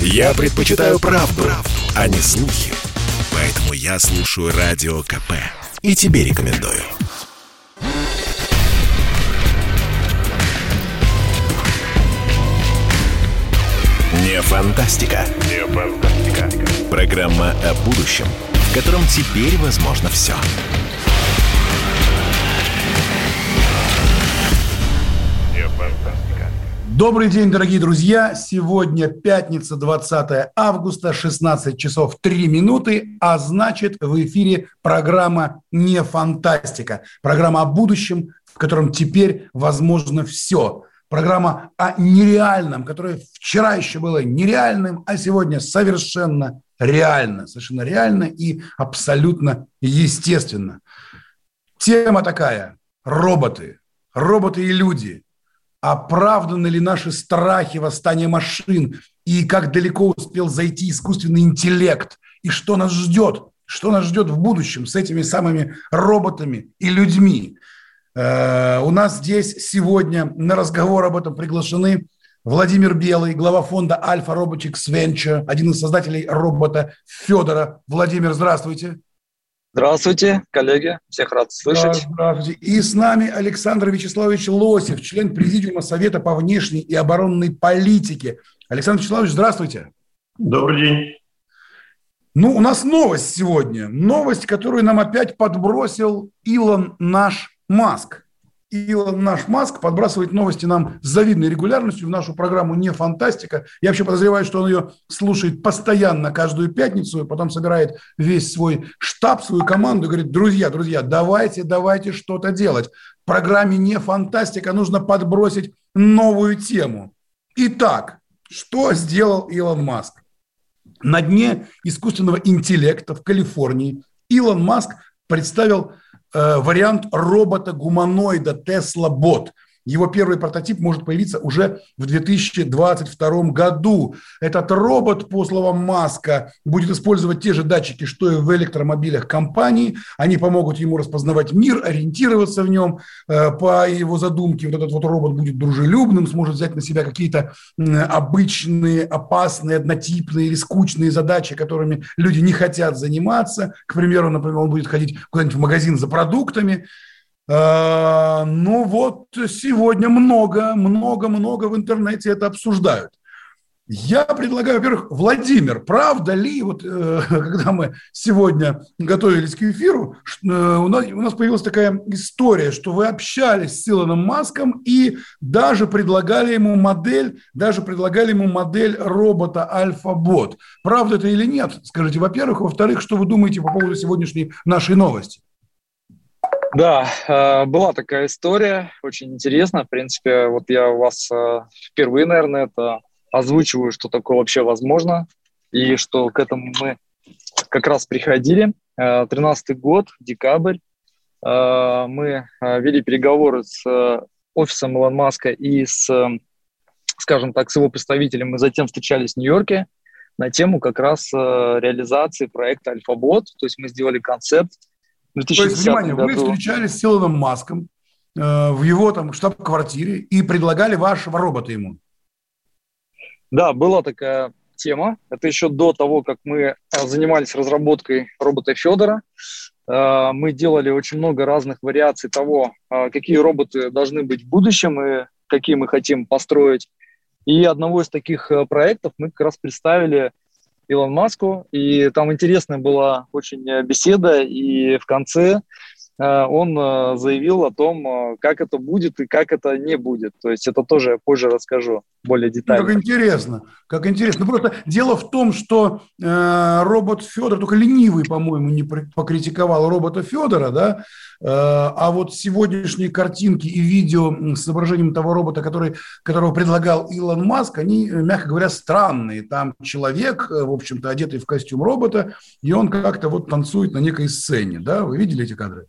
Я предпочитаю правду, правду, а не слухи. Поэтому я слушаю Радио КП. И тебе рекомендую. Не фантастика. Не фантастика. Программа о будущем, в котором теперь возможно все. Добрый день, дорогие друзья. Сегодня пятница, 20 августа, 16 часов 3 минуты, а значит в эфире программа «Не фантастика». Программа о будущем, в котором теперь возможно все. Программа о нереальном, которое вчера еще было нереальным, а сегодня совершенно реально. Совершенно реально и абсолютно естественно. Тема такая – роботы. Роботы и люди – оправданы ли наши страхи восстания машин, и как далеко успел зайти искусственный интеллект, и что нас ждет, что нас ждет в будущем с этими самыми роботами и людьми. Э, у нас здесь сегодня на разговор об этом приглашены Владимир Белый, глава фонда Альфа Robotics Venture, один из создателей робота Федора. Владимир, здравствуйте. Здравствуйте, коллеги. Всех рад слышать. здравствуйте. И с нами Александр Вячеславович Лосев, член Президиума Совета по внешней и оборонной политике. Александр Вячеславович, здравствуйте. Добрый день. Ну, у нас новость сегодня. Новость, которую нам опять подбросил Илон наш Маск. Илон наш Маск подбрасывает новости нам с завидной регулярностью в нашу программу «Не фантастика». Я вообще подозреваю, что он ее слушает постоянно каждую пятницу, и потом собирает весь свой штаб, свою команду и говорит, друзья, друзья, давайте, давайте что-то делать. В программе «Не фантастика» нужно подбросить новую тему. Итак, что сделал Илон Маск? На дне искусственного интеллекта в Калифорнии Илон Маск представил вариант робота-гуманоида Bot – его первый прототип может появиться уже в 2022 году. Этот робот, по словам Маска, будет использовать те же датчики, что и в электромобилях компании. Они помогут ему распознавать мир, ориентироваться в нем. Э, по его задумке, вот этот вот робот будет дружелюбным, сможет взять на себя какие-то обычные, опасные, однотипные или скучные задачи, которыми люди не хотят заниматься. К примеру, например, он будет ходить куда-нибудь в магазин за продуктами, ну вот сегодня много, много, много в интернете это обсуждают. Я предлагаю, во-первых, Владимир, правда ли, вот э, когда мы сегодня готовились к эфиру, э, у, нас, у нас появилась такая история, что вы общались с Илоном Маском и даже предлагали ему модель, даже предлагали ему модель робота Альфа-Бот. Правда это или нет? Скажите, во-первых. Во-вторых, что вы думаете по поводу сегодняшней нашей новости? Да, э, была такая история, очень интересно. В принципе, вот я у вас э, впервые, наверное, это озвучиваю, что такое вообще возможно, и что к этому мы как раз приходили. 13 э, год, декабрь, мы вели переговоры с офисом Илон Маска и с, скажем так, с его представителем, мы затем встречались в Нью-Йорке на тему как раз реализации проекта Альфабот, то есть мы сделали концепт, то есть, внимание, году. вы встречались с Илоном Маском э, в его там штаб-квартире и предлагали вашего робота ему. Да, была такая тема. Это еще до того, как мы э, занимались разработкой робота Федора. Э, мы делали очень много разных вариаций того, э, какие роботы должны быть в будущем и какие мы хотим построить. И одного из таких проектов мы как раз представили Илон Маску, и там интересная была очень э, беседа, и в конце он э, заявил о том, как это будет и как это не будет. То есть это тоже я позже расскажу более детально. Ну, как интересно, как интересно. Просто дело в том, что э, робот Федор, только ленивый, по-моему, не покритиковал робота Федора, да, э, а вот сегодняшние картинки и видео с изображением того робота, который, которого предлагал Илон Маск, они, мягко говоря, странные. Там человек, э, в общем-то, одетый в костюм робота, и он как-то вот танцует на некой сцене, да, вы видели эти кадры?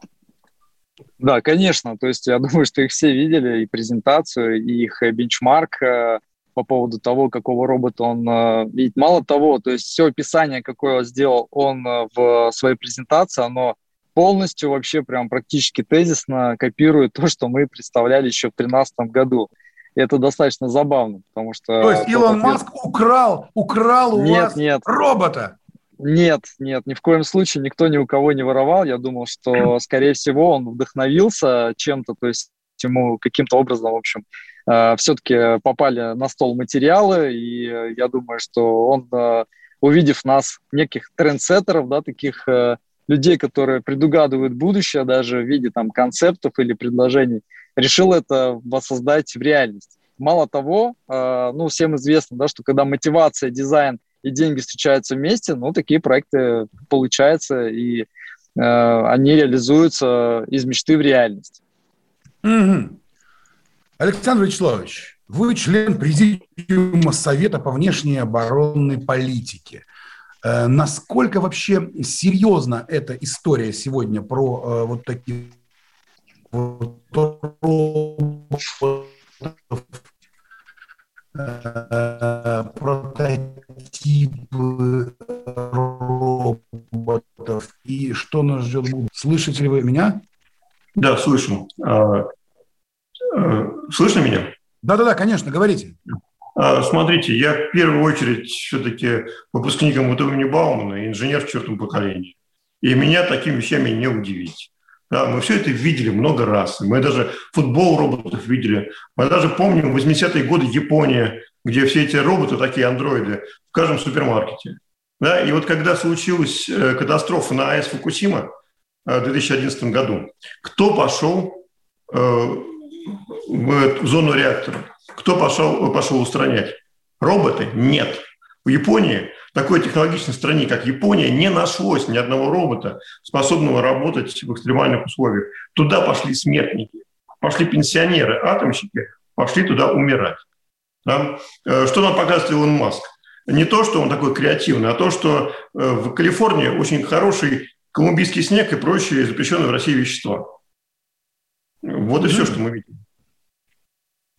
Да, конечно. То есть я думаю, что их все видели, и презентацию, и их бенчмарк э, по поводу того, какого робота он э, видит. Мало того, то есть все описание, какое сделал он э, в своей презентации, оно полностью вообще прям практически тезисно копирует то, что мы представляли еще в 2013 году. И это достаточно забавно, потому что... То есть Илон Маск украл, украл у нет, вас нет. робота? Нет, нет, ни в коем случае никто ни у кого не воровал. Я думал, что, скорее всего, он вдохновился чем-то, то есть ему каким-то образом, в общем, э, все-таки попали на стол материалы, и я думаю, что он, э, увидев нас, неких трендсеттеров, да, таких э, людей, которые предугадывают будущее даже в виде там концептов или предложений, решил это воссоздать в реальность. Мало того, ну, всем известно, да, что когда мотивация, дизайн и деньги встречаются вместе, ну, такие проекты получаются, и э, они реализуются из мечты в реальность. Угу. Александр Вячеславович, вы член президиума Совета по внешней оборонной политике. Э, насколько вообще серьезна эта история сегодня про э, вот такие вот прототипы роботов и что нас ждет Слышите ли вы меня? Да, слышу. А, э, слышно меня? Да-да-да, конечно, говорите. А, смотрите, я в первую очередь все-таки выпускник МВТ имени Баумана, инженер в четвертом поколении. И меня такими вещами не удивить. Да, мы все это видели много раз. Мы даже футбол роботов видели. Мы даже помним 80-е годы Япония, где все эти роботы, такие андроиды, в каждом супермаркете. Да, и вот когда случилась э, катастрофа на АЭС Фукусима э, в 2011 году, кто пошел э, в зону реактора? Кто пошел, пошел устранять? Роботы? Нет. В Японии такой технологичной стране, как Япония, не нашлось ни одного робота, способного работать в экстремальных условиях. Туда пошли смертники, пошли пенсионеры, атомщики, пошли туда умирать. Да? Э, что нам показывает Илон Маск? Не то, что он такой креативный, а то, что э, в Калифорнии очень хороший колумбийский снег и прочие запрещенные в России вещества. Вот и все, что мы видим.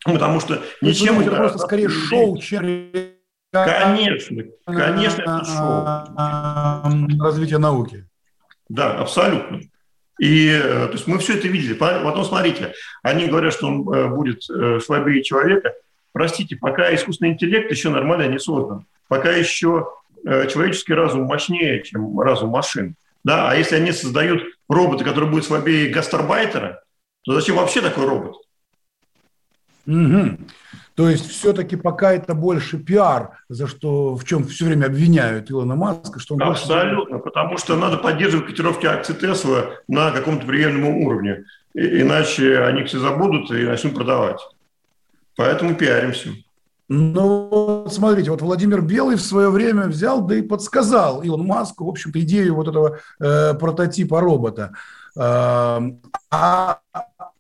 Потому что ничем... Это просто скорее шоу, чем Конечно, конечно, это шоу. Развитие науки. Да, абсолютно. И э, то есть мы все это видели. Потом смотрите, они говорят, что он э, будет э, слабее человека. Простите, пока искусственный интеллект еще нормально не создан, пока еще человеческий разум мощнее, чем разум машин. Да? А если они создают робота, который будет слабее гастарбайтера, то зачем вообще такой робот? Угу. То есть все-таки пока это больше пиар, за что в чем все время обвиняют Илона Маска, что он Абсолютно, больше... потому что надо поддерживать котировки акций Тесла на каком-то приемлемом уровне, иначе они все забудут и начнут продавать. Поэтому пиаримся. Ну, смотрите, вот Владимир Белый в свое время взял, да и подсказал Илон Маску, в общем-то, идею вот этого э, прототипа робота. Э, а,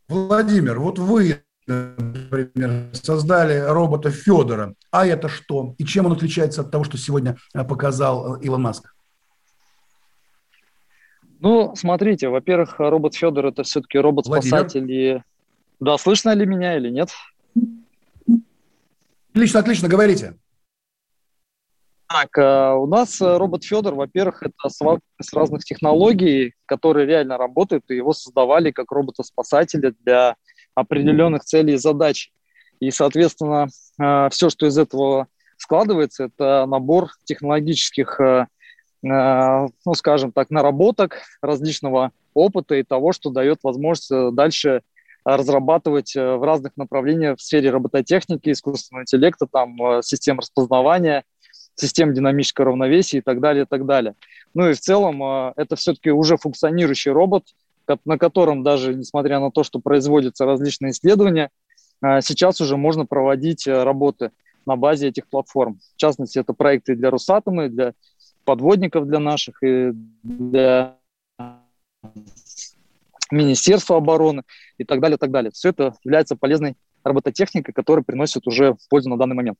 Владимир, вот вы например, создали робота Федора. А это что? И чем он отличается от того, что сегодня э, показал э, Илон Маск? Ну, смотрите, во-первых, робот Федор это все-таки робот-спасатель. И... Да, слышно ли меня или нет? Отлично, отлично, говорите. Так, э, у нас робот Федор, во-первых, это совокупность разных технологий, которые реально работают, и его создавали как робота-спасателя для определенных целей и задач. И, соответственно, э, все, что из этого складывается, это набор технологических, э, э, ну, скажем так, наработок, различного опыта и того, что дает возможность дальше разрабатывать в разных направлениях в сфере робототехники, искусственного интеллекта, там, систем распознавания, систем динамического равновесия и так далее, и так далее. Ну и в целом это все-таки уже функционирующий робот, на котором даже, несмотря на то, что производятся различные исследования, а, сейчас уже можно проводить э, работы на базе этих платформ. В частности, это проекты для Росатома, для подводников для наших, и для Министерства обороны и так далее, так далее. Все это является полезной робототехникой, которая приносит уже пользу на данный момент.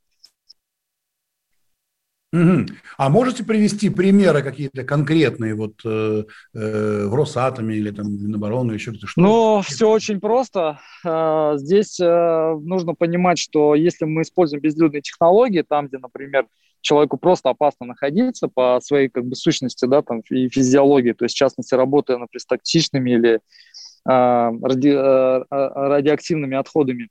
Угу. А можете привести примеры какие-то конкретные вот э, э, в Росатоме или там Минобороны еще что-то? Ну, все очень просто. Э, здесь э, нужно понимать, что если мы используем безлюдные технологии, там, где, например, человеку просто опасно находиться по своей как бы сущности, да, там и физиологии, то есть в частности работая, например, с токсичными или э, ради, э, радиоактивными отходами,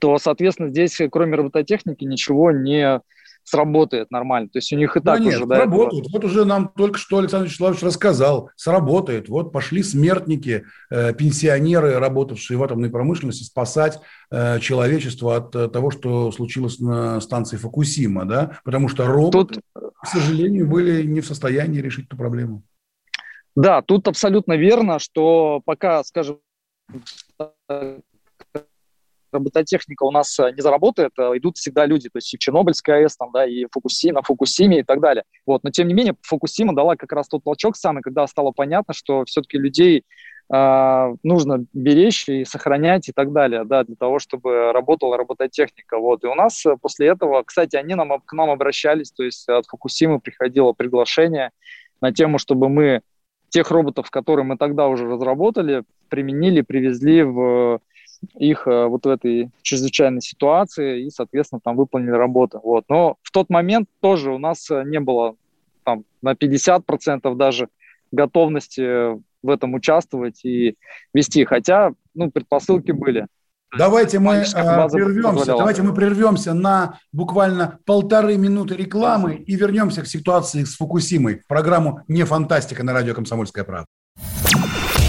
то, соответственно, здесь, кроме робототехники, ничего не сработает нормально. То есть у них и так да уже... Нет, да, сработает. Вот уже нам только что Александр Вячеславович рассказал. Сработает. Вот пошли смертники, э, пенсионеры, работавшие в атомной промышленности, спасать э, человечество от э, того, что случилось на станции Фукусима. Да? Потому что роботы, Тут... к сожалению, были не в состоянии решить эту проблему. Да, тут абсолютно верно, что пока, скажем, робототехника у нас э, не заработает, э, идут всегда люди, то есть и Чернобыльская АЭС, там, да, и Фукусима, Фукусиме и так далее. Вот. Но тем не менее, Фукусима дала как раз тот толчок самый, когда стало понятно, что все-таки людей э, нужно беречь и сохранять и так далее, да, для того, чтобы работала робототехника. Вот. И у нас э, после этого, кстати, они нам, к нам обращались, то есть от Фукусимы приходило приглашение на тему, чтобы мы тех роботов, которые мы тогда уже разработали, применили, привезли в их э, вот в этой чрезвычайной ситуации и, соответственно, там выполнили работу. Вот. Но в тот момент тоже у нас э, не было там на 50% даже готовности в этом участвовать и вести, хотя, ну, предпосылки были. Давайте мы э, прервемся. Давайте мы прервемся на буквально полторы минуты рекламы и вернемся к ситуации с Фукусимой программу «Не фантастика» на радио «Комсомольская правда».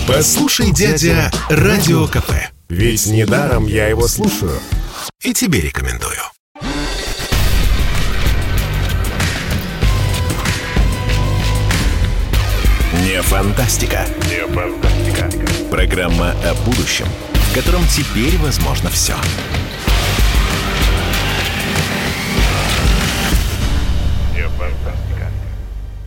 Послушай, дядя, Радио КП. Ведь недаром я его слушаю. И тебе рекомендую. Не фантастика. Не фантастика. Программа о будущем, в котором теперь возможно все.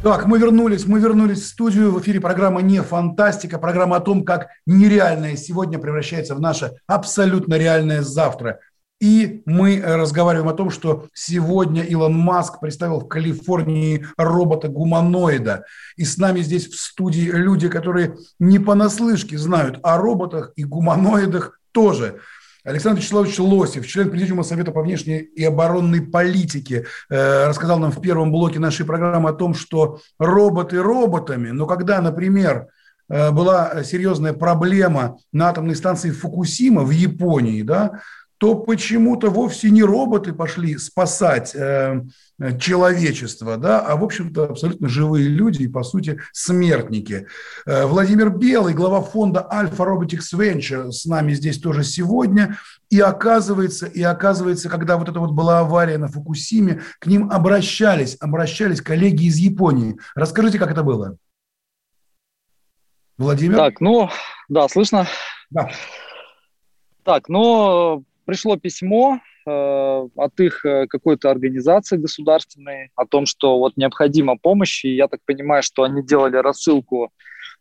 Так, мы вернулись, мы вернулись в студию. В эфире программа «Не фантастика», программа о том, как нереальное сегодня превращается в наше абсолютно реальное завтра. И мы разговариваем о том, что сегодня Илон Маск представил в Калифорнии робота-гуманоида. И с нами здесь в студии люди, которые не понаслышке знают о роботах и гуманоидах тоже. Александр Вячеславович Лосев, член Президиума Совета по внешней и оборонной политике, э, рассказал нам в первом блоке нашей программы о том, что роботы роботами, но когда, например, э, была серьезная проблема на атомной станции Фукусима в Японии, да, то почему-то вовсе не роботы пошли спасать э, человечество, да, а, в общем-то, абсолютно живые люди и, по сути, смертники. Э, Владимир Белый, глава фонда Alpha Robotics Venture, с нами здесь тоже сегодня. И оказывается, и оказывается, когда вот это вот была авария на Фукусиме, к ним обращались, обращались коллеги из Японии. Расскажите, как это было? Владимир? Так, ну, да, слышно? Да. Так, ну, пришло письмо э, от их э, какой-то организации государственной о том, что вот необходима помощь, и я так понимаю, что они делали рассылку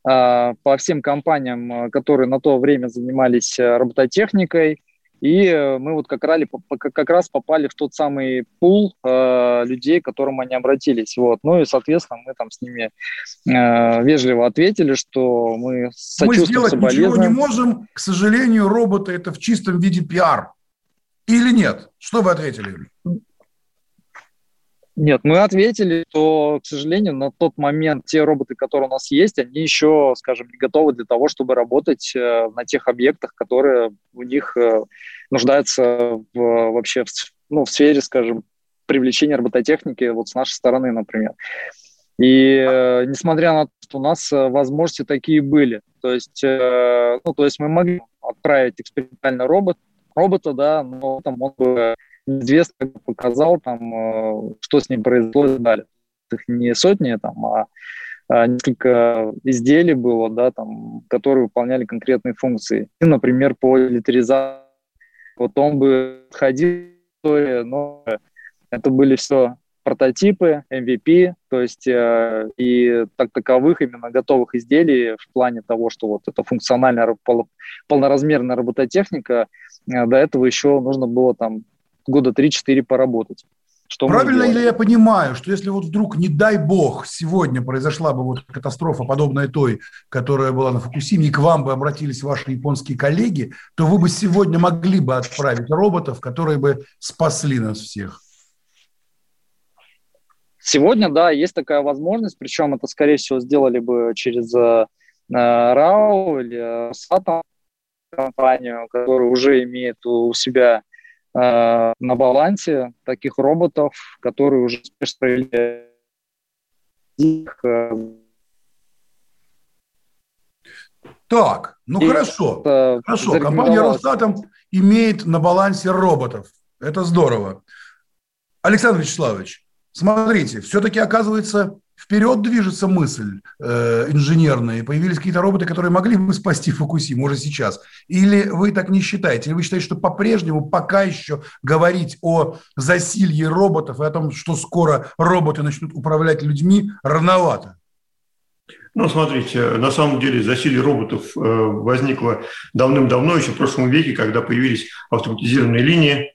э, по всем компаниям, которые на то время занимались робототехникой, и э, мы вот как, рали, как раз попали в тот самый пул э, людей, к которым они обратились. Вот. Ну и, соответственно, мы там с ними э, вежливо ответили, что мы сочувствуем, Мы сделать ничего не можем. К сожалению, роботы – это в чистом виде пиар. Или нет? Что вы ответили? Нет, мы ответили, что, к сожалению, на тот момент те роботы, которые у нас есть, они еще, скажем, не готовы для того, чтобы работать э, на тех объектах, которые у них э, нуждаются в, вообще в, ну, в сфере, скажем, привлечения робототехники вот с нашей стороны, например. И э, несмотря на то, что у нас э, возможности такие были, то есть, э, ну, то есть мы могли отправить экспериментальный робот, робота, да, но там он бы неизвестно показал, там, э, что с ним произошло далее. Их не сотни, там, а, а несколько изделий было, да, там, которые выполняли конкретные функции. И, например, по литеризации. Вот он бы ходил, но это были все прототипы, MVP, то есть э, и так таковых именно готовых изделий в плане того, что вот это функциональная пол, полноразмерная робототехника, э, до этого еще нужно было там года 3-4 поработать. Что Правильно ли я понимаю, что если вот вдруг, не дай бог, сегодня произошла бы вот катастрофа, подобная той, которая была на Фукусиме, и к вам бы обратились ваши японские коллеги, то вы бы сегодня могли бы отправить роботов, которые бы спасли нас всех? Сегодня, да, есть такая возможность, причем это, скорее всего, сделали бы через э, РАО или Сатом компанию, которая уже имеет у себя на балансе таких роботов, которые уже успешно их так, ну и хорошо. Хорошо, компания Росатом имеет на балансе роботов. Это здорово. Александр Вячеславович, смотрите, все-таки оказывается вперед движется мысль э, инженерная, появились какие-то роботы, которые могли бы спасти Фукусиму уже сейчас. Или вы так не считаете? Или вы считаете, что по-прежнему пока еще говорить о засилье роботов и о том, что скоро роботы начнут управлять людьми, рановато? Ну, смотрите, на самом деле засилие роботов э, возникло давным-давно, еще в прошлом веке, когда появились автоматизированные линии,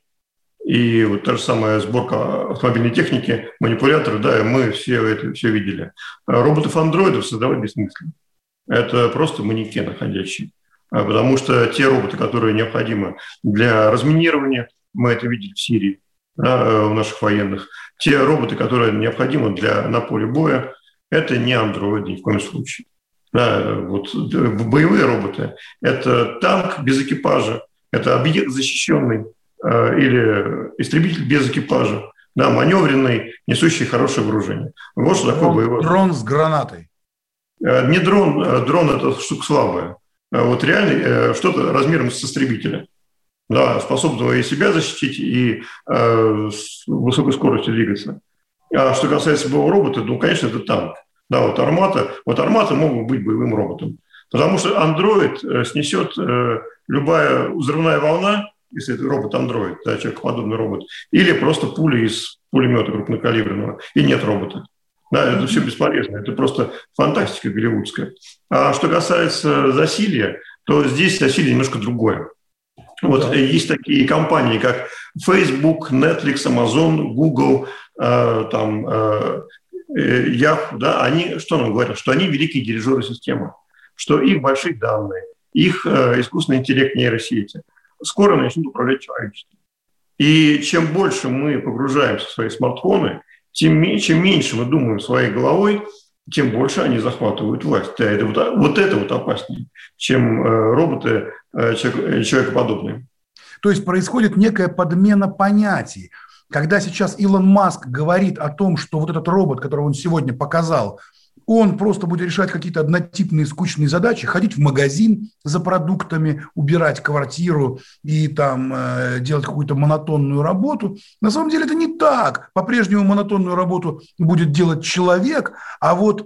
и вот та же самая сборка автомобильной техники, манипуляторы, да, мы все это все видели. Роботов-андроидов создавать бессмысленно. Это просто манекены ходячие. А потому что те роботы, которые необходимы для разминирования, мы это видели в Сирии, да, у наших военных, те роботы, которые необходимы для, на поле боя, это не андроиды ни в коем случае. Да, вот боевые роботы – это танк без экипажа, это объект защищенный или истребитель без экипажа, да, маневренный, несущий хорошее вооружение. Вот что такое боевой Дрон с гранатой. Э, не дрон, э, дрон – это штука слабая. Вот реально что-то размером с истребителя. Да, способного и себя защитить, и э, с высокой скоростью двигаться. А что касается боевого робота, ну, конечно, это танк. Да, вот армата, вот армата могут быть боевым роботом. Потому что андроид э, снесет э, любая взрывная волна, если это робот-андроид, да, человекоподобный робот, или просто пуля из пулемета крупнокалиберного, и нет робота. Да, это все бесполезно, это просто фантастика голливудская. А что касается засилия, то здесь засилие немножко другое. Вот да. есть такие компании, как Facebook, Netflix, Amazon, Google, э, там, э, Yahoo, да, они что нам говорят? Что они великие дирижеры системы, что их большие данные, их э, искусственный интеллект нейросети скоро начнут управлять человечеством. И чем больше мы погружаемся в свои смартфоны, тем, чем меньше мы думаем своей головой, тем больше они захватывают власть. Это вот, вот это вот опаснее, чем э, роботы э, человек, человекоподобные. То есть происходит некая подмена понятий. Когда сейчас Илон Маск говорит о том, что вот этот робот, которого он сегодня показал, он просто будет решать какие-то однотипные скучные задачи, ходить в магазин за продуктами, убирать квартиру и там э, делать какую-то монотонную работу. На самом деле это не так. По-прежнему монотонную работу будет делать человек, а вот э,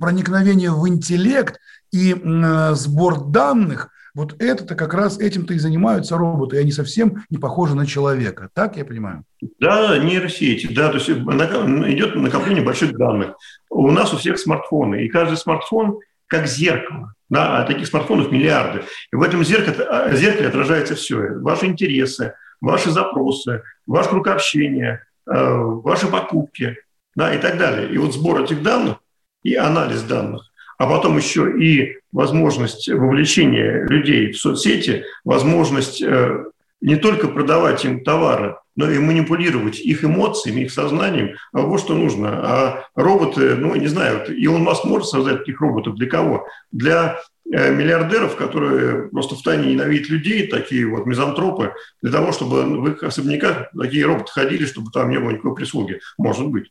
проникновение в интеллект и э, сбор данных – вот это-то как раз этим-то и занимаются роботы, и они совсем не похожи на человека. Так я понимаю? Да, нейросети, да, то есть идет накопление больших данных. У нас у всех смартфоны, и каждый смартфон как зеркало. Да, а таких смартфонов миллиарды. И в этом зеркале, а, зеркале отражается все. Ваши интересы, ваши запросы, ваш круг общения, э, ваши покупки да, и так далее. И вот сбор этих данных и анализ данных а потом еще и возможность вовлечения людей в соцсети, возможность э, не только продавать им товары, но и манипулировать их эмоциями, их сознанием, а вот что нужно. А роботы, ну, не знаю, вот Илон Маск может создать таких роботов для кого? Для э, миллиардеров, которые просто в тайне ненавидят людей, такие вот мизантропы, для того, чтобы в их особняках такие роботы ходили, чтобы там не было никакой прислуги. Может быть.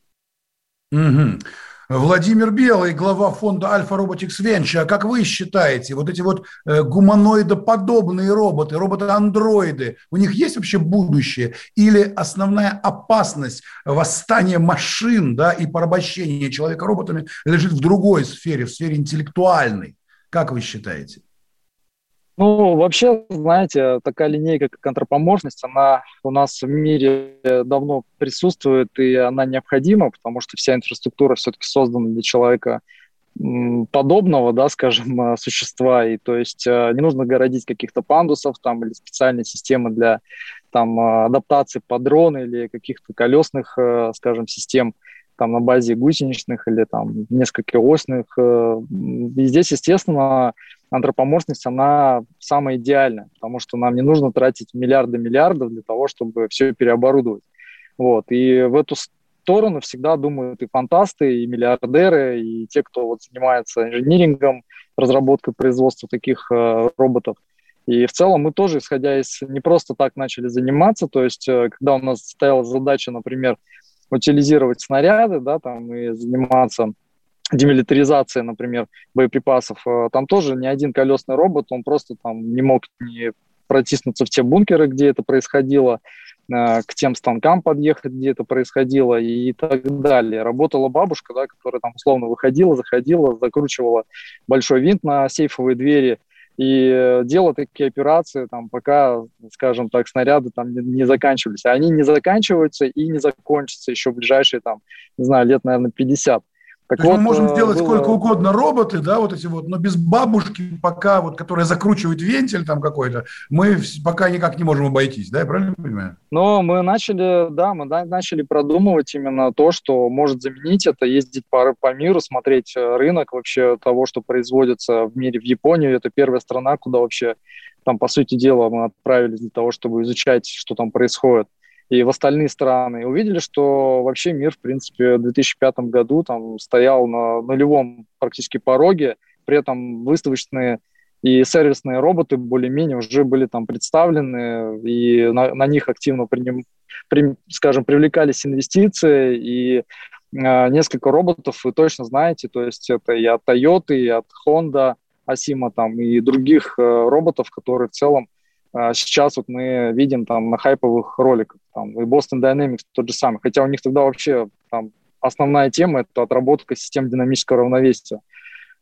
Угу. Владимир Белый, глава фонда Альфа Robotics Venture. А как вы считаете, вот эти вот э, гуманоидоподобные роботы, роботы-андроиды, у них есть вообще будущее? Или основная опасность восстания машин да, и порабощения человека роботами лежит в другой сфере, в сфере интеллектуальной? Как вы считаете? Ну, вообще, знаете, такая линейка, как антропоморфность, она у нас в мире давно присутствует, и она необходима, потому что вся инфраструктура все-таки создана для человека подобного, да, скажем, э, существа, и то есть э, не нужно городить каких-то пандусов там или специальные системы для там э, адаптации под дрон или каких-то колесных, скажем, систем там на базе гусеничных или там несколькоосных. И здесь, естественно, антропоморфность, она самая идеальная, потому что нам не нужно тратить миллиарды миллиардов для того, чтобы все переоборудовать. Вот. И в эту сторону всегда думают и фантасты, и миллиардеры, и те, кто вот занимается инжинирингом, разработкой производства таких э, роботов. И в целом мы тоже, исходя из не просто так начали заниматься, то есть э, когда у нас стояла задача, например, утилизировать снаряды, да, там и заниматься демилитаризацией, например, боеприпасов, э, там тоже ни один колесный робот, он просто там не мог не протиснуться в те бункеры, где это происходило, э, к тем станкам подъехать, где это происходило и так далее. Работала бабушка, да, которая там условно выходила, заходила, закручивала большой винт на сейфовые двери и делала такие операции, там, пока, скажем так, снаряды там не, не заканчивались. Они не заканчиваются и не закончатся еще в ближайшие, там, не знаю, лет, наверное, 50. Так вот, мы можем сделать было... сколько угодно роботы, да, вот эти вот, но без бабушки пока, вот, которая закручивает вентиль там какой-то, мы пока никак не можем обойтись, да, я правильно понимаю? Но мы начали, да, мы начали продумывать именно то, что может заменить это, ездить по, по миру, смотреть э, рынок вообще того, что производится в мире. В Японию это первая страна, куда вообще там, по сути дела, мы отправились для того, чтобы изучать, что там происходит и в остальные страны, увидели, что вообще мир, в принципе, в 2005 году там стоял на нулевом практически пороге, при этом выставочные и сервисные роботы более-менее уже были там представлены, и на, на них активно, приним, при, скажем, привлекались инвестиции, и э, несколько роботов вы точно знаете, то есть это и от Toyota, и от Honda, Asima там, и других э, роботов, которые в целом сейчас вот мы видим там на хайповых роликах, там, и Boston Dynamics тот же самый, хотя у них тогда вообще там основная тема – это отработка систем динамического равновесия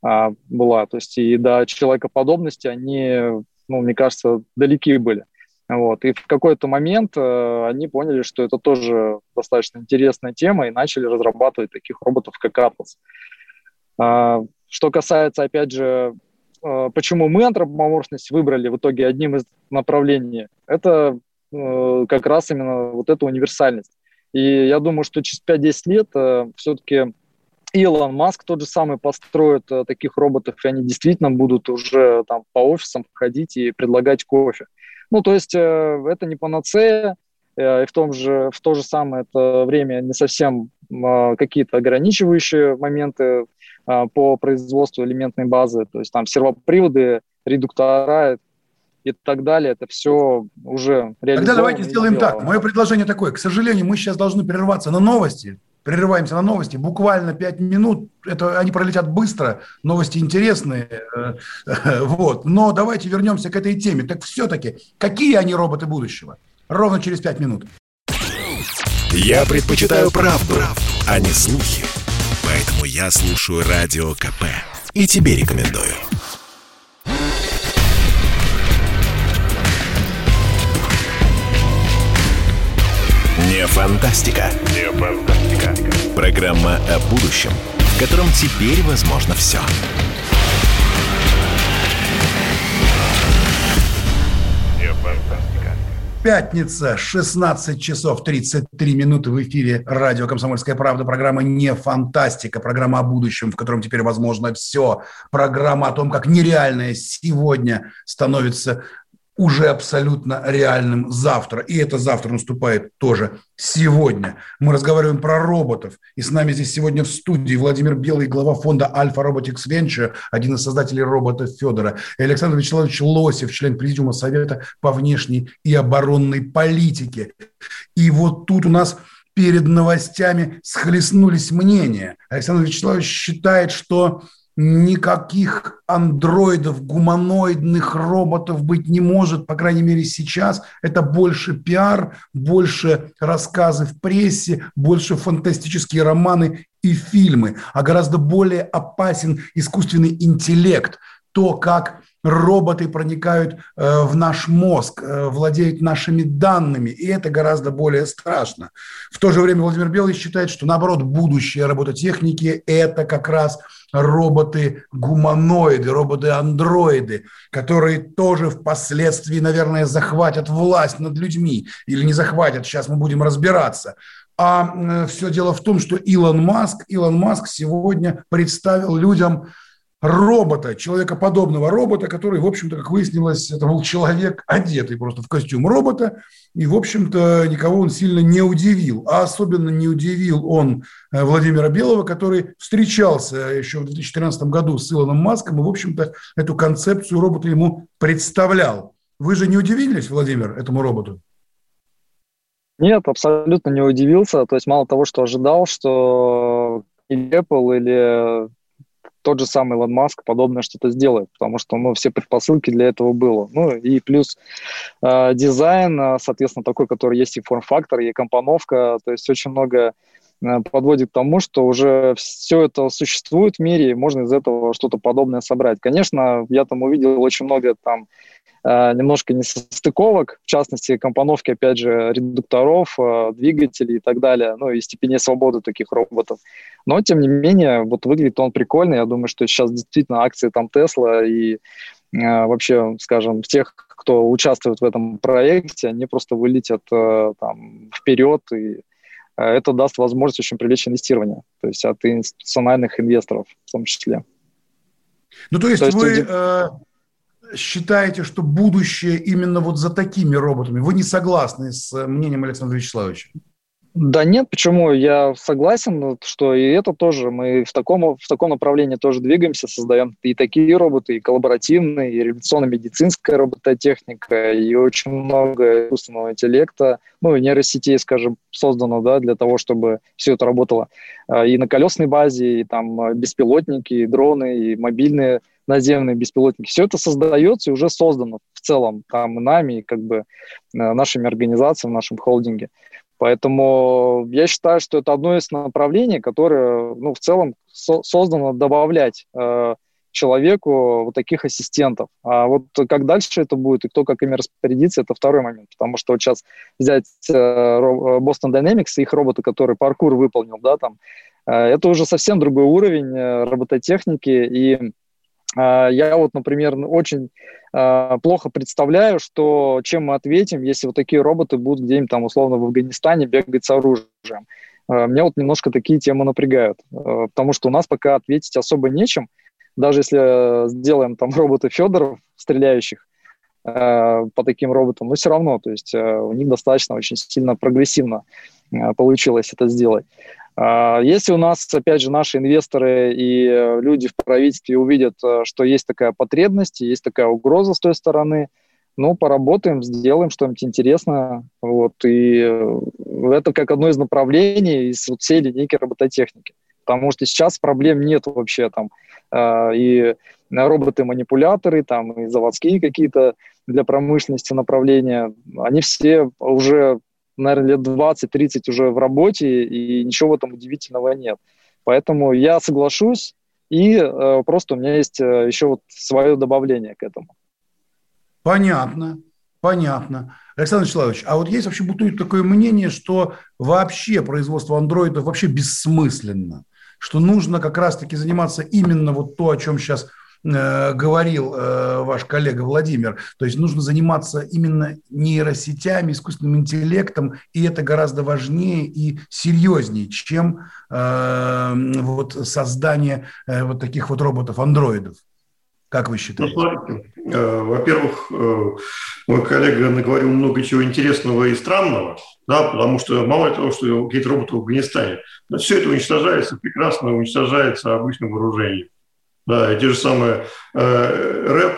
а, была, то есть и до человекоподобности они, ну, мне кажется, далеки были. Вот. И в какой-то момент э, они поняли, что это тоже достаточно интересная тема и начали разрабатывать таких роботов, как Atlas. А, что касается, опять же, почему мы антропоморфность выбрали в итоге одним из направлений, это э, как раз именно вот эта универсальность. И я думаю, что через 5-10 лет э, все-таки Илон Маск тот же самый построит таких роботов, и они действительно будут уже там по офисам ходить и предлагать кофе. Ну, то есть это не панацея, и в, том же, в то же самое это время не совсем какие-то ограничивающие моменты а, по производству элементной базы, то есть там сервоприводы, редуктора и так далее, это все уже реализовано. Тогда давайте сделаем так. Мое предложение такое. К сожалению, мы сейчас должны прерваться на новости. Прерываемся на новости. Буквально 5 минут. Это, они пролетят быстро. Новости интересные. Э, вот. Но давайте вернемся к этой теме. Так все-таки, какие они роботы будущего? Ровно через 5 минут. Я предпочитаю правду, а не слухи. Поэтому я слушаю Радио КП. И тебе рекомендую. Не фантастика. Не фантастика. Программа о будущем, в котором теперь возможно все. Все. Пятница, 16 часов 33 минуты в эфире радио «Комсомольская правда». Программа «Не фантастика», программа о будущем, в котором теперь возможно все. Программа о том, как нереальное сегодня становится уже абсолютно реальным завтра. И это завтра наступает тоже сегодня. Мы разговариваем про роботов. И с нами здесь сегодня в студии Владимир Белый, глава фонда Alpha Robotics Venture, один из создателей робота Федора, и Александр Вячеславович Лосев, член Президиума Совета по внешней и оборонной политике. И вот тут у нас перед новостями схлестнулись мнения. Александр Вячеславович считает, что никаких андроидов, гуманоидных роботов быть не может, по крайней мере сейчас. Это больше пиар, больше рассказы в прессе, больше фантастические романы и фильмы, а гораздо более опасен искусственный интеллект, то, как роботы проникают э, в наш мозг, э, владеют нашими данными, и это гораздо более страшно. В то же время Владимир Белый считает, что наоборот, будущее робототехники – это как раз роботы-гуманоиды, роботы-андроиды, которые тоже впоследствии, наверное, захватят власть над людьми или не захватят, сейчас мы будем разбираться. А все дело в том, что Илон Маск, Илон Маск сегодня представил людям робота, человекоподобного робота, который, в общем-то, как выяснилось, это был человек, одетый просто в костюм робота, и, в общем-то, никого он сильно не удивил. А особенно не удивил он э, Владимира Белого, который встречался еще в 2013 году с Илоном Маском и, в общем-то, эту концепцию робота ему представлял. Вы же не удивились, Владимир, этому роботу? Нет, абсолютно не удивился. То есть мало того, что ожидал, что Apple или тот же самый Илон Маск подобное что-то сделает, потому что ну, все предпосылки для этого было. Ну и плюс э, дизайн, э, соответственно, такой, который есть и форм-фактор, и компоновка, то есть очень много э, подводит к тому, что уже все это существует в мире, и можно из этого что-то подобное собрать. Конечно, я там увидел очень много там немножко несостыковок, в частности, компоновки, опять же, редукторов, э, двигателей и так далее, ну и степени свободы таких роботов. Но, тем не менее, вот выглядит он прикольно. Я думаю, что сейчас действительно акции там Тесла и э, вообще, скажем, тех, кто участвует в этом проекте, они просто вылетят там вперед, и это даст возможность очень привлечь инвестирование, то есть от институциональных инвесторов в том числе. Ну, то есть, то есть вы... Э считаете, что будущее именно вот за такими роботами? Вы не согласны с мнением Александра Вячеславовича? Да нет, почему? Я согласен, что и это тоже, мы в таком, в таком направлении тоже двигаемся, создаем и такие роботы, и коллаборативные, и революционно-медицинская робототехника, и очень много искусственного интеллекта, ну, нейросетей, скажем, создано, да, для того, чтобы все это работало а, и на колесной базе, и там беспилотники, и дроны, и мобильные наземные беспилотники. Все это создается и уже создано в целом там нами, и как бы э, нашими организациями, в нашем холдинге. Поэтому я считаю, что это одно из направлений, которое ну, в целом со- создано добавлять э, человеку вот таких ассистентов. А вот как дальше это будет и кто как ими распорядится, это второй момент. Потому что вот сейчас взять э, Boston Dynamics, их роботы, который паркур выполнил, да, там, э, это уже совсем другой уровень э, робототехники, и я вот, например, очень а, плохо представляю, что чем мы ответим, если вот такие роботы будут где-нибудь там условно в Афганистане бегать с оружием. А, меня вот немножко такие темы напрягают, потому что у нас пока ответить особо нечем. Даже если сделаем там роботы Федоров, стреляющих по таким роботам, но все равно, то есть у них достаточно очень сильно прогрессивно получилось это сделать. А, если у нас, опять же, наши инвесторы и э, люди в правительстве увидят, э, что есть такая потребность, есть такая угроза с той стороны, ну, поработаем, сделаем что-нибудь интересное. Вот, и э, это как одно из направлений из всей линейки робототехники. Потому что сейчас проблем нет вообще там. И роботы-манипуляторы, там, и заводские какие-то для промышленности направления, они все уже наверное, лет 20-30 уже в работе, и ничего в этом удивительного нет. Поэтому я соглашусь, и э, просто у меня есть э, еще вот свое добавление к этому. Понятно, понятно. Александр Вячеславович, а вот есть вообще бытует такое мнение, что вообще производство андроидов вообще бессмысленно, что нужно как раз-таки заниматься именно вот то, о чем сейчас говорил э, ваш коллега Владимир. То есть нужно заниматься именно нейросетями, искусственным интеллектом, и это гораздо важнее и серьезнее, чем э, вот создание вот таких вот роботов-андроидов. Как вы считаете? Ну, смотрите, во-первых, мой коллега наговорил много чего интересного и странного, да, потому что мало того, что какие-то роботы в Афганистане, все это уничтожается, прекрасно уничтожается обычным вооружением. Да, и те же самые э, рэп,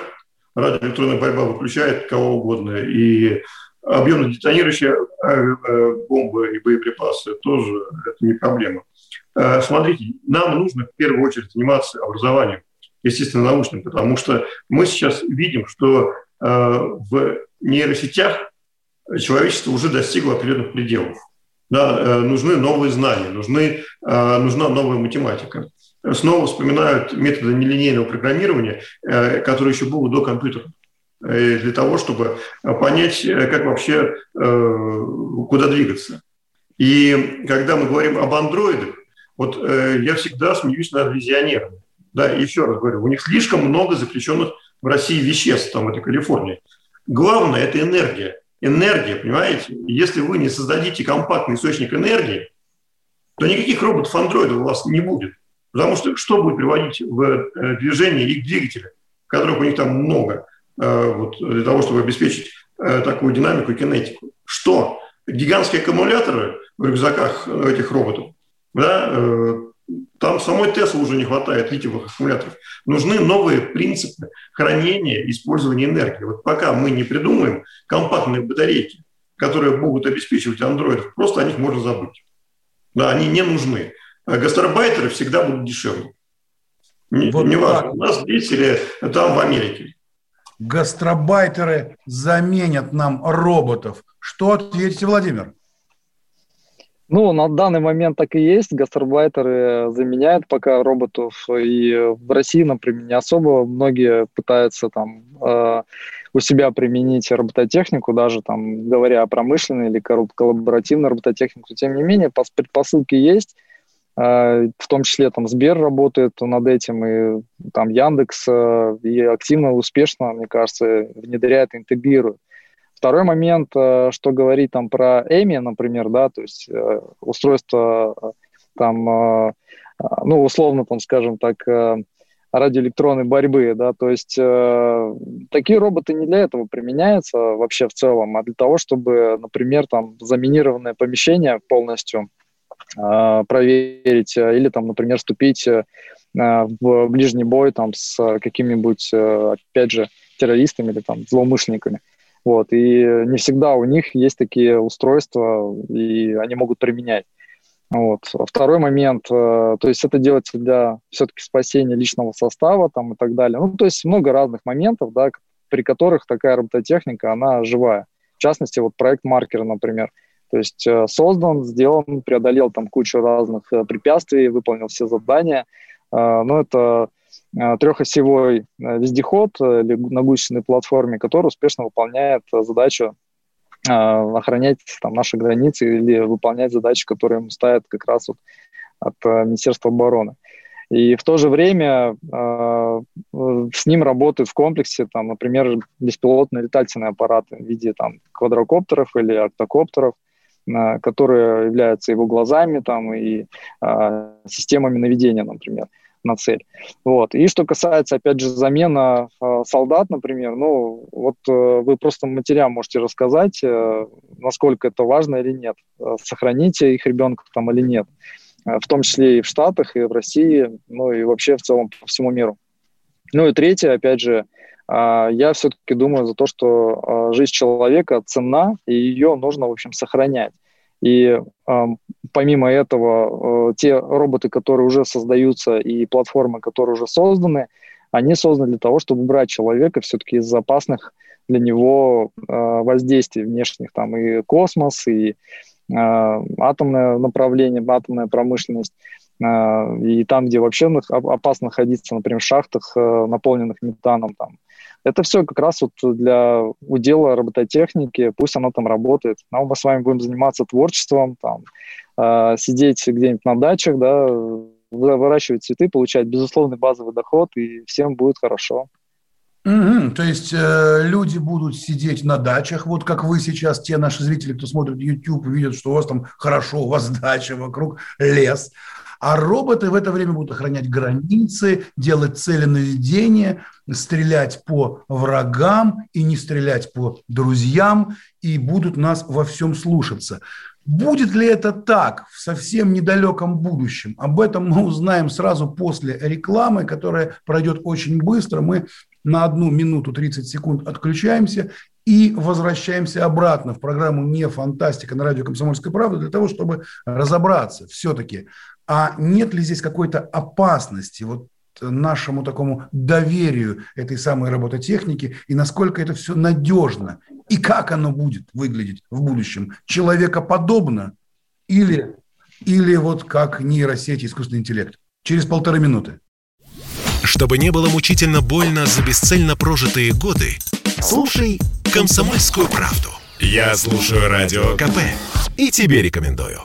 радиоэлектронная борьба выключает кого угодно, и объемно детонирующие э, э, бомбы и боеприпасы тоже это не проблема. Э, смотрите, нам нужно в первую очередь заниматься образованием, естественно, научным, потому что мы сейчас видим, что э, в нейросетях человечество уже достигло определенных пределов. Да, э, нужны новые знания, нужны, нужна новая математика снова вспоминают методы нелинейного программирования, э, которые еще были до компьютера э, для того, чтобы понять, э, как вообще, куда двигаться. И когда мы говорим об андроидах, вот я всегда смеюсь над визионерами. Да, еще раз говорю, у них слишком много запрещенных в России веществ, там, это Калифорния. Главное – это энергия. Энергия, понимаете? Если вы не создадите компактный источник энергии, то никаких роботов-андроидов у вас не будет. Потому что что будет приводить в э, движение их двигателя, которых у них там много, э, вот, для того, чтобы обеспечить э, такую динамику и кинетику? Что? Гигантские аккумуляторы в рюкзаках этих роботов, да, там самой Тесла уже не хватает литиевых аккумуляторов. Нужны новые принципы хранения и использования энергии. Вот пока мы не придумаем компактные батарейки, которые могут обеспечивать андроидов, просто о них можно забыть. Да, они не нужны. А гастарбайтеры всегда будут дешевле. Не, вот неважно, у нас здесь или там в Америке. Гастробайтеры заменят нам роботов. Что ответите, Владимир? Ну, на данный момент так и есть. Гастарбайтеры заменяют пока роботов. И в России, например, не особо многие пытаются там э, у себя применить робототехнику, даже там говоря о промышленной или коллаборативной робототехнике. Тем не менее, предпосылки есть. Э, в том числе там Сбер работает над этим, и там Яндекс э, и активно, успешно, мне кажется, внедряет, интегрирует. Второй момент, э, что говорить там про Эми, например, да, то есть устройство там, ну, условно, там, скажем так, радиоэлектронной борьбы, да, то есть э, такие роботы не для этого применяются вообще в целом, а для того, чтобы, например, там заминированное помещение полностью проверить или там, например, вступить э, в ближний бой там с какими-нибудь, э, опять же, террористами или там злоумышленниками. Вот, и не всегда у них есть такие устройства, и они могут применять. Вот. Второй момент, э, то есть это делается для все-таки спасения личного состава там, и так далее. Ну, то есть много разных моментов, да, при которых такая робототехника, она живая. В частности, вот проект маркера, например. То есть э, создан, сделан, преодолел там кучу разных э, препятствий, выполнил все задания. Но это Э, трехосевой э, вездеход э, на гусечной платформе, который успешно выполняет задачу охранять там, наши границы или выполнять задачи, которые ему ставят как раз вот от Министерства обороны. И в то же время э, с ним работают в комплексе, там, например, беспилотные летательные аппараты в виде там, квадрокоптеров или октокоптеров, э, которые являются его глазами там, и э, системами наведения, например на цель. Вот. И что касается, опять же, замена э, солдат, например, ну, вот э, вы просто матерям можете рассказать, э, насколько это важно или нет, э, сохранить их ребенка там или нет, э, в том числе и в Штатах, и в России, ну и вообще в целом по всему миру. Ну и третье, опять же, я все-таки думаю за то, что э, жизнь человека ценна, и ее нужно, в общем, сохранять. И э, помимо этого, э, те роботы, которые уже создаются, и платформы, которые уже созданы, они созданы для того, чтобы убрать человека все-таки из опасных для него э, воздействий внешних, там и космос, и э, атомное направление, атомная промышленность, и там, где вообще опасно находиться, например, в шахтах, э, наполненных метаном, там, это все как раз вот для удела робототехники, пусть оно там работает. Но мы с вами будем заниматься творчеством, там, э, сидеть где-нибудь на дачах, да, выращивать цветы, получать безусловный базовый доход, и всем будет хорошо. Угу, то есть э, люди будут сидеть на дачах, вот как вы сейчас, те наши зрители, кто смотрит YouTube, видят, что у вас там хорошо, у вас дача вокруг, лес. А роботы в это время будут охранять границы, делать целенаведение, стрелять по врагам и не стрелять по друзьям, и будут нас во всем слушаться. Будет ли это так в совсем недалеком будущем? Об этом мы узнаем сразу после рекламы, которая пройдет очень быстро. Мы на одну минуту 30 секунд отключаемся и возвращаемся обратно в программу «Не фантастика» на радио «Комсомольская правда» для того, чтобы разобраться все-таки, а нет ли здесь какой-то опасности вот нашему такому доверию этой самой робототехники и насколько это все надежно и как оно будет выглядеть в будущем? Человекоподобно или, или вот как нейросети, искусственный интеллект? Через полторы минуты. Чтобы не было мучительно больно за бесцельно прожитые годы, слушай «Комсомольскую правду». Я слушаю Радио КП и тебе рекомендую.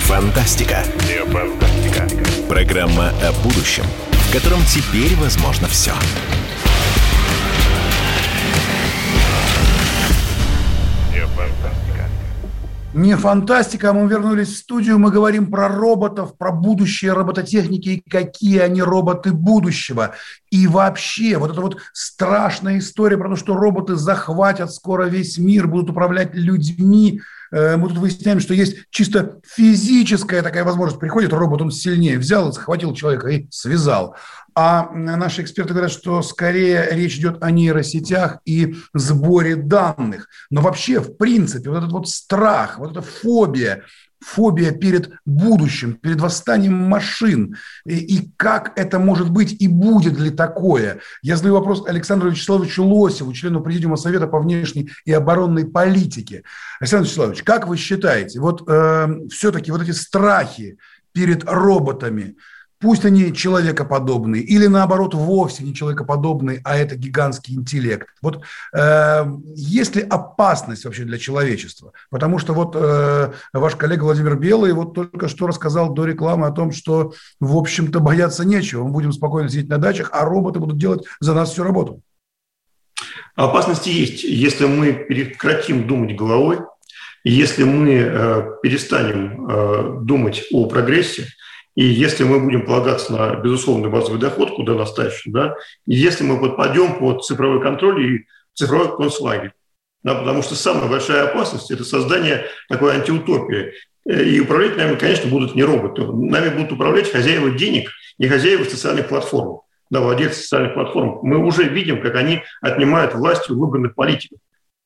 Фантастика. Не фантастика. Программа о будущем, в котором теперь возможно все. Не фантастика. Не фантастика, мы вернулись в студию, мы говорим про роботов, про будущее робототехники и какие они роботы будущего. И вообще, вот эта вот страшная история про то, что роботы захватят скоро весь мир, будут управлять людьми. Э, мы тут выясняем, что есть чисто физическая такая возможность. Приходит робот, он сильнее, взял, захватил человека и связал. А наши эксперты говорят, что скорее речь идет о нейросетях и сборе данных. Но вообще, в принципе, вот этот вот страх, вот эта фобия, фобия перед будущим, перед восстанием машин, и, и как это может быть и будет ли такое. Я задаю вопрос Александру Вячеславовичу Лосеву, члену Президиума Совета по внешней и оборонной политике. Александр Вячеславович, как вы считаете, вот э, все-таки вот эти страхи перед роботами – пусть они человекоподобные, или наоборот вовсе не человекоподобные, а это гигантский интеллект. Вот э, есть ли опасность вообще для человечества? Потому что вот э, ваш коллега Владимир Белый вот только что рассказал до рекламы о том, что, в общем-то, бояться нечего. Мы будем спокойно сидеть на дачах, а роботы будут делать за нас всю работу. Опасности есть, если мы прекратим думать головой, если мы э, перестанем э, думать о прогрессе, и если мы будем полагаться на безусловный базовый доход, куда нас тащат, да, и если мы подпадем под цифровой контроль и цифровой концлагерь, да, потому что самая большая опасность – это создание такой антиутопии. И управлять нами, конечно, будут не роботы. Нами будут управлять хозяева денег и хозяева социальных платформ, да, владельцы социальных платформ. Мы уже видим, как они отнимают власть у выбранных политиков.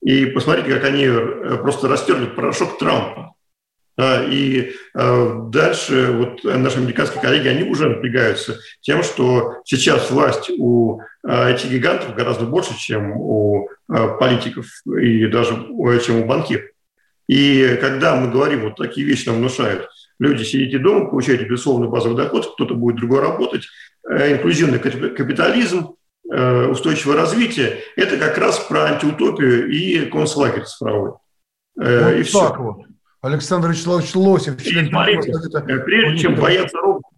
И посмотрите, как они э, просто растерли порошок Трампа. И э, дальше вот наши американские коллеги, они уже напрягаются тем, что сейчас власть у э, этих гигантов гораздо больше, чем у э, политиков и даже чем у банкиров. И когда мы говорим, вот такие вещи нам внушают, люди сидите дома, получаете безусловный базовый доход, кто-то будет другой работать, инклюзивный капитализм, устойчивое развитие, это как раз про антиутопию и концлагерь цифровой. Вот и все. вот. Александр Вячеславович Лосев, член Смотрите, э, прежде чем бояться роботов,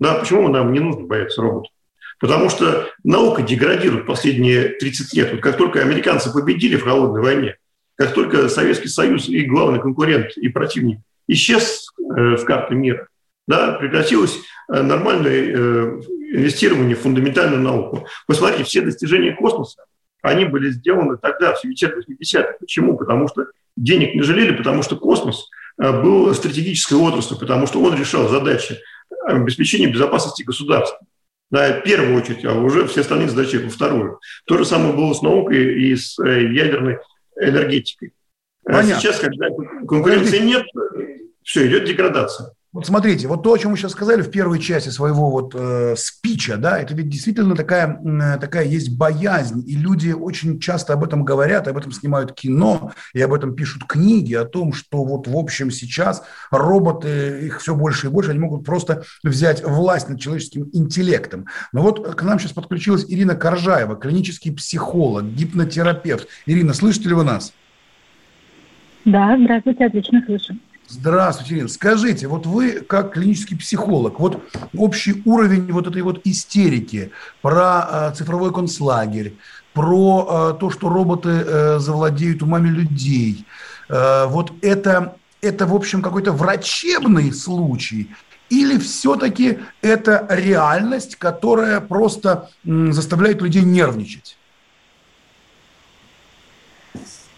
да, почему нам не нужно бояться роботов? Потому что наука деградирует последние 30 лет. Вот как только американцы победили в холодной войне, как только Советский Союз и главный конкурент и противник исчез э, с карты мира, да, прекратилось э, нормальное инвестирование в фундаментальную науку. Посмотрите, все достижения космоса, они были сделаны тогда, в 70-80-х. Почему? Потому что денег не жалели, потому что космос э, был стратегической отраслью, потому что он решал задачи обеспечения безопасности государства. Да, в первую очередь, а уже все остальные задачи во вторую. То же самое было с наукой и с э, ядерной энергетикой. А Понятно. Сейчас, когда конкуренции нет, все, идет деградация. Вот смотрите, вот то, о чем вы сейчас сказали в первой части своего вот э, спича, да, это ведь действительно такая, такая есть боязнь, и люди очень часто об этом говорят, об этом снимают кино, и об этом пишут книги, о том, что вот в общем сейчас роботы, их все больше и больше, они могут просто взять власть над человеческим интеллектом. Но вот к нам сейчас подключилась Ирина Коржаева, клинический психолог, гипнотерапевт. Ирина, слышите ли вы нас? Да, здравствуйте, отлично слышу. Здравствуйте, Ирина. Скажите, вот вы как клинический психолог, вот общий уровень вот этой вот истерики про э, цифровой концлагерь, про э, то, что роботы э, завладеют умами людей, э, вот это, это, в общем, какой-то врачебный случай или все-таки это реальность, которая просто м, заставляет людей нервничать?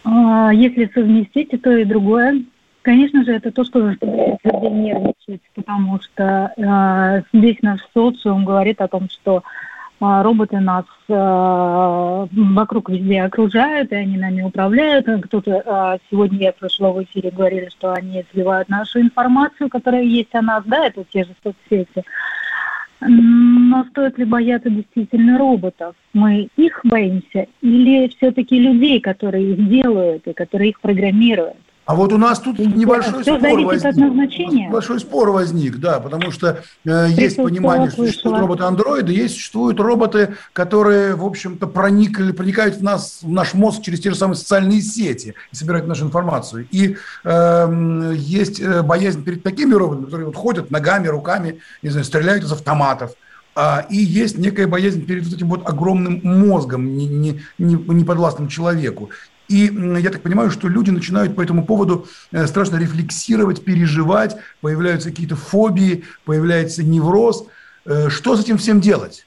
А, если совместить и то, и другое, Конечно же, это то, что заставляет людей нервничать, потому что э, весь наш социум говорит о том, что э, роботы нас э, вокруг везде окружают, и они нами управляют. Кто-то э, сегодня я слышала в эфире говорили, что они сливают нашу информацию, которая есть о нас, да, это те же соцсети. Но стоит ли бояться действительно роботов? Мы их боимся или все-таки людей, которые их делают и которые их программируют? А вот у нас тут небольшой спор возник. Небольшой спор возник, да, потому что э, есть понимание, что существуют роботы-андроиды, есть существуют роботы, которые, в общем-то, проникли, проникают в, нас, в наш мозг через те же самые социальные сети и собирают нашу информацию. И эм, э, есть боязнь перед такими роботами, которые вот ходят ногами, руками, не знаю, стреляют из автоматов. А, и есть некая боязнь перед вот этим вот огромным мозгом, не, не, не, не подвластным человеку. И я так понимаю, что люди начинают по этому поводу э, страшно рефлексировать, переживать, появляются какие-то фобии, появляется невроз. Э, что с этим всем делать?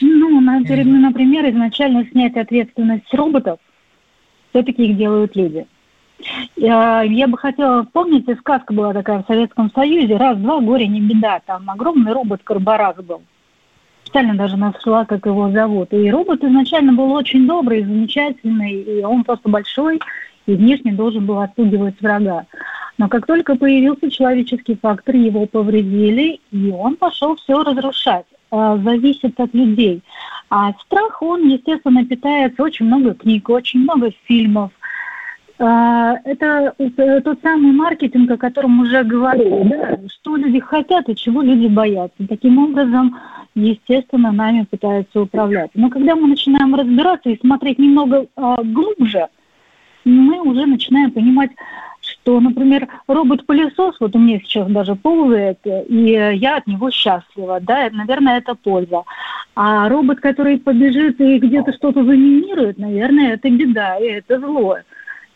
Ну, например, изначально снять ответственность роботов. Все-таки их делают люди. Я бы хотела вспомнить, сказка была такая в Советском Союзе, раз-два, горе не беда, там огромный робот Карбарас был. Специально даже нашла, как его зовут. И робот изначально был очень добрый, замечательный, и он просто большой, и внешне должен был отпугивать врага. Но как только появился человеческий фактор, его повредили, и он пошел все разрушать. А, зависит от людей. А страх, он, естественно, питается очень много книг, очень много фильмов – это э, тот самый маркетинг, о котором уже говорили, да, что люди хотят и чего люди боятся. Таким образом, естественно, нами пытаются управлять. Но когда мы начинаем разбираться и смотреть немного а, глубже, мы уже начинаем понимать, что, например, робот-пылесос, вот у меня сейчас даже ползает, и я от него счастлива, да, наверное, это польза. А робот, который побежит и где-то что-то заминирует, наверное, это беда, и это зло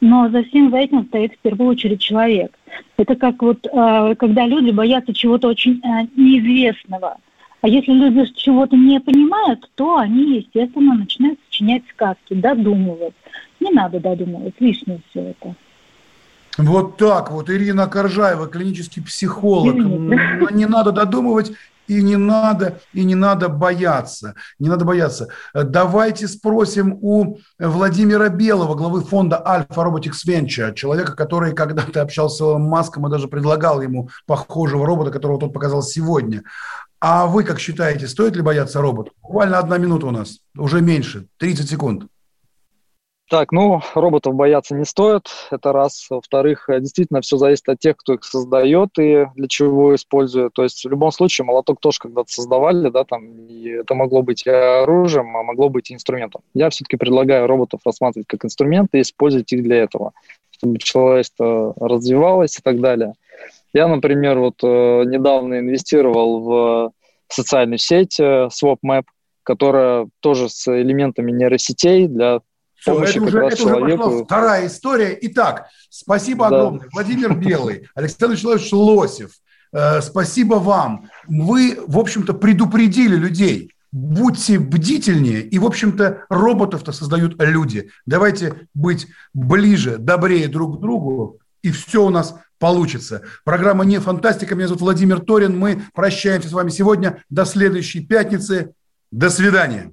но за всем за этим стоит в первую очередь человек. Это как вот, э, когда люди боятся чего-то очень э, неизвестного. А если люди чего-то не понимают, то они, естественно, начинают сочинять сказки, додумывать. Не надо додумывать, лишнее все это. Вот так вот, Ирина Коржаева, клинический психолог. Извините. Не надо додумывать, и не надо, и не надо бояться. Не надо бояться. Давайте спросим у Владимира Белого, главы фонда Alpha Robotics Venture, человека, который когда-то общался с Илоном Маском и даже предлагал ему похожего робота, которого тот показал сегодня. А вы как считаете, стоит ли бояться робота? Буквально одна минута у нас, уже меньше, 30 секунд. Так, ну, роботов бояться не стоит, это раз. Во-вторых, э, действительно, все зависит от тех, кто их создает и для чего использует. То есть в любом случае молоток тоже когда-то создавали, да, там, и это могло быть оружием, а могло быть инструментом. Я все-таки предлагаю роботов рассматривать как инструменты и использовать их для этого, чтобы человечество развивалось и так далее. Я, например, вот э, недавно инвестировал в социальную сеть э, SwapMap, которая тоже с элементами нейросетей для все, это уже, это человеку... уже вторая история. Итак, спасибо да. огромное. Владимир Белый, Александр Человечевич Лосев, э, спасибо вам. Вы, в общем-то, предупредили людей. Будьте бдительнее, и, в общем-то, роботов-то создают люди. Давайте быть ближе, добрее друг к другу, и все у нас получится. Программа «Не фантастика». Меня зовут Владимир Торин. Мы прощаемся с вами сегодня. До следующей пятницы. До свидания.